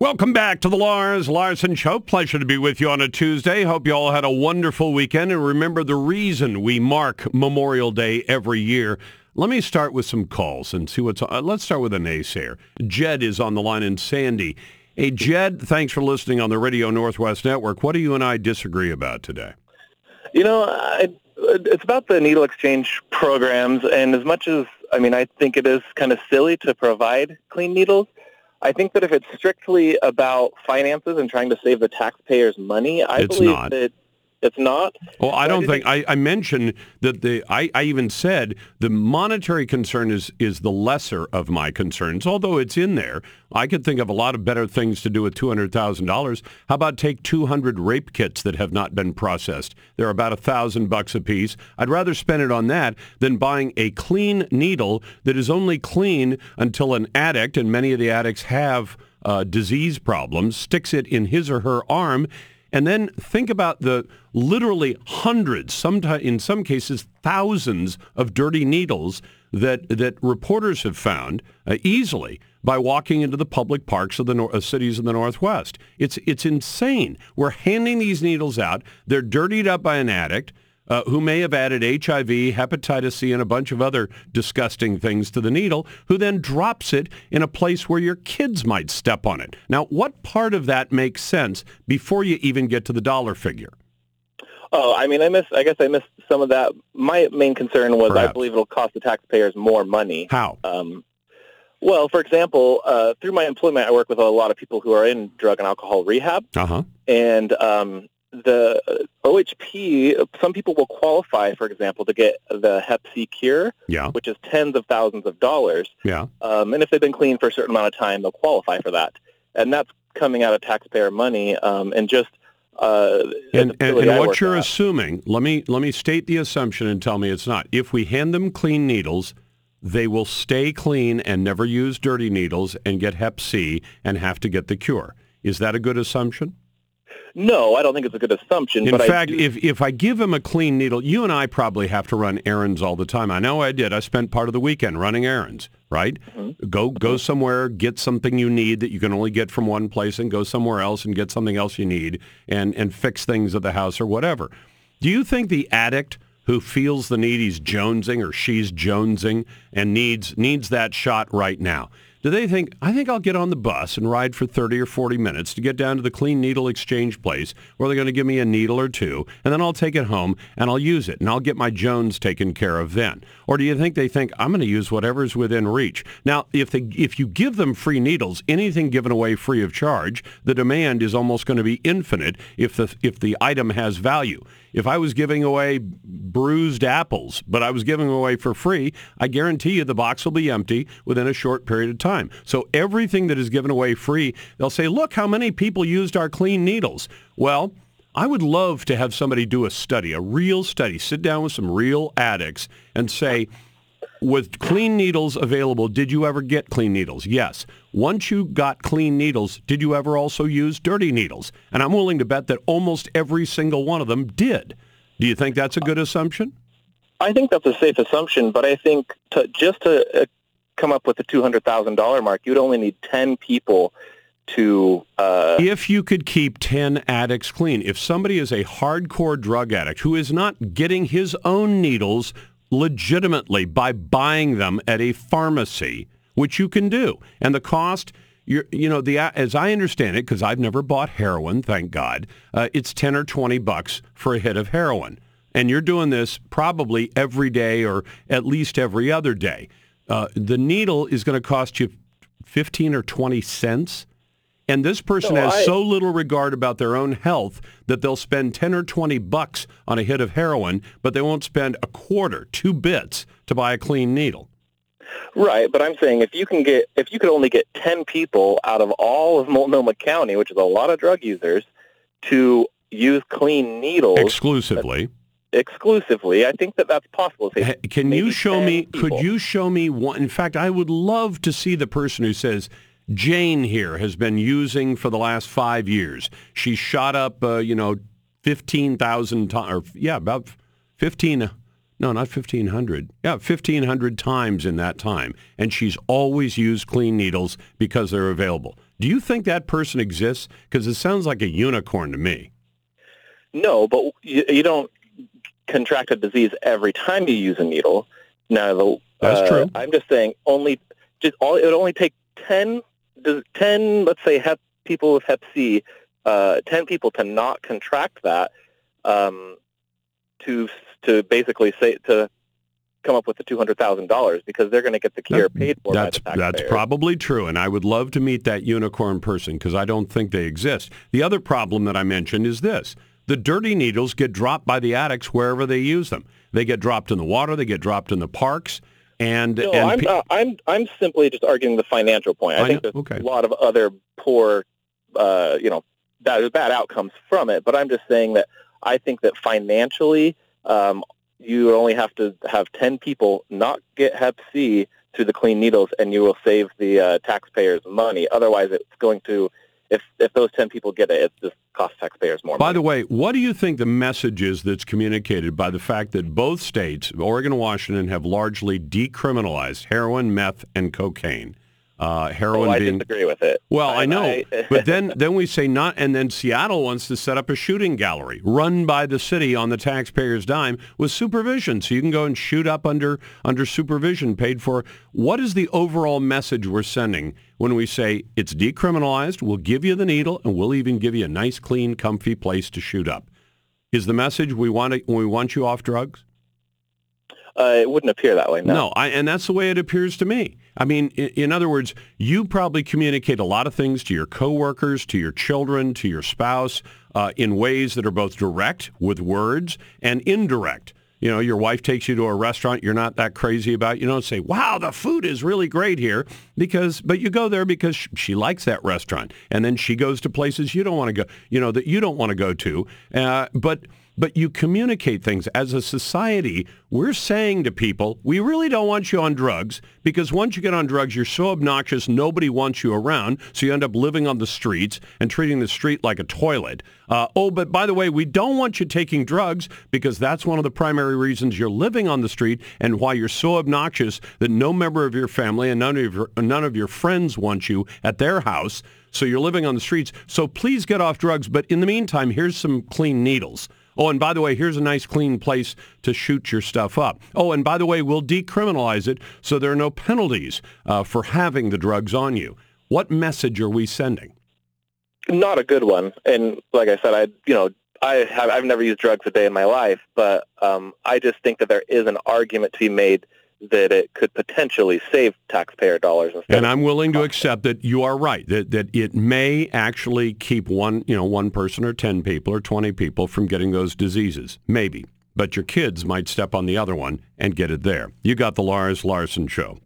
Welcome back to the Lars Larson Show. Pleasure to be with you on a Tuesday. Hope you all had a wonderful weekend. And remember the reason we mark Memorial Day every year. Let me start with some calls and see what's on. Let's start with a naysayer. Jed is on the line in Sandy. Hey, Jed, thanks for listening on the Radio Northwest Network. What do you and I disagree about today? You know, I, it's about the needle exchange programs. And as much as, I mean, I think it is kind of silly to provide clean needles, I think that if it's strictly about finances and trying to save the taxpayers money, I It's believe not. that it's not. Well, I don't think I, I mentioned that the I, I even said the monetary concern is is the lesser of my concerns, although it's in there. I could think of a lot of better things to do with two hundred thousand dollars. How about take two hundred rape kits that have not been processed? They're about a thousand bucks a piece. I'd rather spend it on that than buying a clean needle that is only clean until an addict, and many of the addicts have uh, disease problems, sticks it in his or her arm and then think about the literally hundreds, sometimes in some cases thousands of dirty needles that that reporters have found uh, easily by walking into the public parks of the nor- uh, cities in the Northwest. It's it's insane. We're handing these needles out. They're dirtied up by an addict. Uh, who may have added HIV, hepatitis C, and a bunch of other disgusting things to the needle, who then drops it in a place where your kids might step on it. Now, what part of that makes sense before you even get to the dollar figure? Oh, I mean, I miss. I guess I missed some of that. My main concern was I believe it'll cost the taxpayers more money. How? Um, well, for example, uh, through my employment, I work with a lot of people who are in drug and alcohol rehab, Uh-huh. and um, the OHP. Some people will qualify, for example, to get the Hep C cure, Yeah. which is tens of thousands of dollars. Yeah. Um, and if they've been clean for a certain amount of time, they'll qualify for that. And that's coming out of taxpayer money. Um, and just uh, And, and, and what you're at- assuming, let me let me state the assumption and tell me it's not. If we hand them clean needles, they will stay clean and never use dirty needles and get Hep C and have to get the cure. Is that a good assumption? No, I don't think it's a good assumption. In fact, if, if I give him a clean needle, you and I probably have to run errands all the time. I know I did. I spent part of the weekend running errands, right? Mm-hmm. Go go somewhere, get something you need that you can only get from one place and go somewhere else and get something else you need and, and fix things at the house or whatever. Do you think the addict who feels the need he's jonesing or she's jonesing and needs needs that shot right now, do they think, I think I'll get on the bus and ride for 30 or 40 minutes to get down to the clean needle exchange place where they're going to give me a needle or two, and then I'll take it home and I'll use it, and I'll get my Jones taken care of then? Or do you think they think, I'm going to use whatever's within reach? Now, if, they, if you give them free needles, anything given away free of charge, the demand is almost going to be infinite if the, if the item has value. If I was giving away bruised apples, but I was giving them away for free, I guarantee you the box will be empty within a short period of time. So everything that is given away free, they'll say, look how many people used our clean needles. Well, I would love to have somebody do a study, a real study, sit down with some real addicts and say, with clean needles available, did you ever get clean needles? Yes. Once you got clean needles, did you ever also use dirty needles? And I'm willing to bet that almost every single one of them did. Do you think that's a good assumption? I think that's a safe assumption, but I think to, just to uh, come up with the $200,000 mark, you'd only need 10 people to... Uh, If you could keep 10 addicts clean, if somebody is a hardcore drug addict who is not getting his own needles legitimately by buying them at a pharmacy, which you can do, and the cost, you're, you know, the as I understand it, because I've never bought heroin, thank God, uh, it's 10 or 20 bucks for a hit of heroin. And you're doing this probably every day or at least every other day. Uh, the needle is going to cost you 15 or 20 cents. And this person No, has I- so little regard about their own health that they'll spend 10 or 20 bucks on a hit of heroin, but they won't spend a quarter, two bits to buy a clean needle. Right, but I'm saying if you can get if you could only get 10 people out of all of Multnomah County, which is a lot of drug users, to use clean needles Exclusively. Exclusively, I think that that's possible. Say, Can you show me, people. could you show me one? In fact, I would love to see the person who says, Jane here has been using for the last five years. She shot up, uh, you know, 15,000 times, or yeah, about 15, no, not 1,500. Yeah, 1,500 times in that time. And she's always used clean needles because they're available. Do you think that person exists? Because it sounds like a unicorn to me. No, but you, you don't contract a disease every time you use a needle. Now, the, That's uh, true. I'm just saying only just all it would only take 10, 10 let's say hep people with Hep C, uh, ten people to not contract that, um, to to basically say to come up with the two hundred thousand dollars because they're going to get the care That- paid for That's by the that's probably true, and I would love to meet that unicorn person because I don't think they exist. The other problem that I mentioned is this: the dirty needles get dropped by the addicts wherever they use them. They get dropped in the water, they get dropped in the parks, and No, and I'm, pe- uh, I'm I'm simply just arguing the financial point. I, I think know- there's okay. a lot of other poor, uh, you know, bad, bad outcomes from it. But I'm just saying that I think that financially, um, you only have to have 10 people not get Hep C through the clean needles, and you will save the uh, taxpayers money. Otherwise, it's going to, if if those 10 people get it, it just costs taxpayers more By money. the way, what do you think the message is that's communicated by the fact that both states, Oregon and Washington, have largely decriminalized heroin, meth, and cocaine? Uh, heroin oh, I being disagree with it. Well, I, I- know, I- but then then we say not, and then Seattle wants to set up a shooting gallery run by the city on the taxpayer's dime with supervision, so you can go and shoot up under under supervision, paid for. What is the overall message we're sending when we say it's decriminalized? We'll give you the needle, and we'll even give you a nice, clean, comfy place to shoot up. Is the message we want to, we want you off drugs? Uh, it wouldn't appear that way. No. I, and that's the way it appears to me. I mean, in, in other words, you probably communicate a lot of things to your coworkers, to your children, to your spouse, uh, in ways that are both direct with words and indirect. You know, your wife takes you to a restaurant you're not that crazy about. You don't say, "Wow, the food is really great here," because, but you go there because she likes that restaurant, and then she goes to places you don't want to go. You know that you don't want to go to, uh, but but you communicate things as a society. We're saying to people, we really don't want you on drugs because once you get on drugs, you're so obnoxious, nobody wants you around. So you end up living on the streets and treating the street like a toilet. Uh, oh, but by the way, we don't want you taking drugs because that's one of the primary reasons you're living on the street and why you're so obnoxious that no member of your family and none of your, none of your friends want you at their house. So you're living on the streets. So please get off drugs. But in the meantime, here's some clean needles. Oh, and by the way, here's a nice clean place to shoot your stuff up. Oh, and by the way, we'll decriminalize it so there are no penalties uh, for having the drugs on you. What message are we sending? not a good one. And like I said, I you know I have I've never used drugs a day in my life, but um, I just think that there is an argument to be made that it could potentially save taxpayer dollars. And I'm willing to accept that you are right, that, that it may actually keep one, you know, one person or 10 people or 20 people from getting those diseases. Maybe. But your kids might step on the other one and get it there. You got the Lars Larson Show.